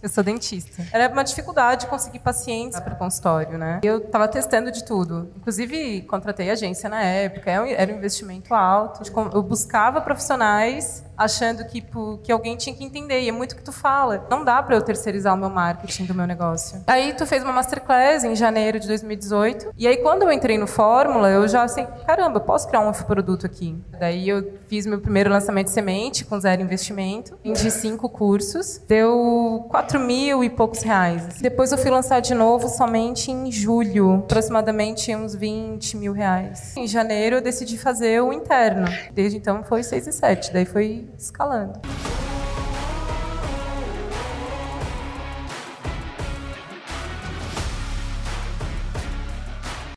Eu sou dentista. Era uma dificuldade conseguir pacientes para o consultório, né? Eu estava testando de tudo. Inclusive, contratei agência na época, era um investimento alto. Eu buscava profissionais achando que, que alguém tinha que entender. E é muito o que tu fala. Não dá para eu terceirizar o meu marketing do meu negócio. Aí tu fez uma masterclass em janeiro de 2018. E aí quando eu entrei no Fórmula, eu já assim, caramba, posso criar um produto aqui. Daí eu fiz meu primeiro lançamento de semente com zero investimento. Vendi cinco cursos. Deu 4 mil e poucos reais. Depois eu fui lançar de novo somente em julho. Aproximadamente uns 20 mil reais. Em janeiro eu decidi fazer o interno. Desde então foi 6 e 7. Daí foi escalando.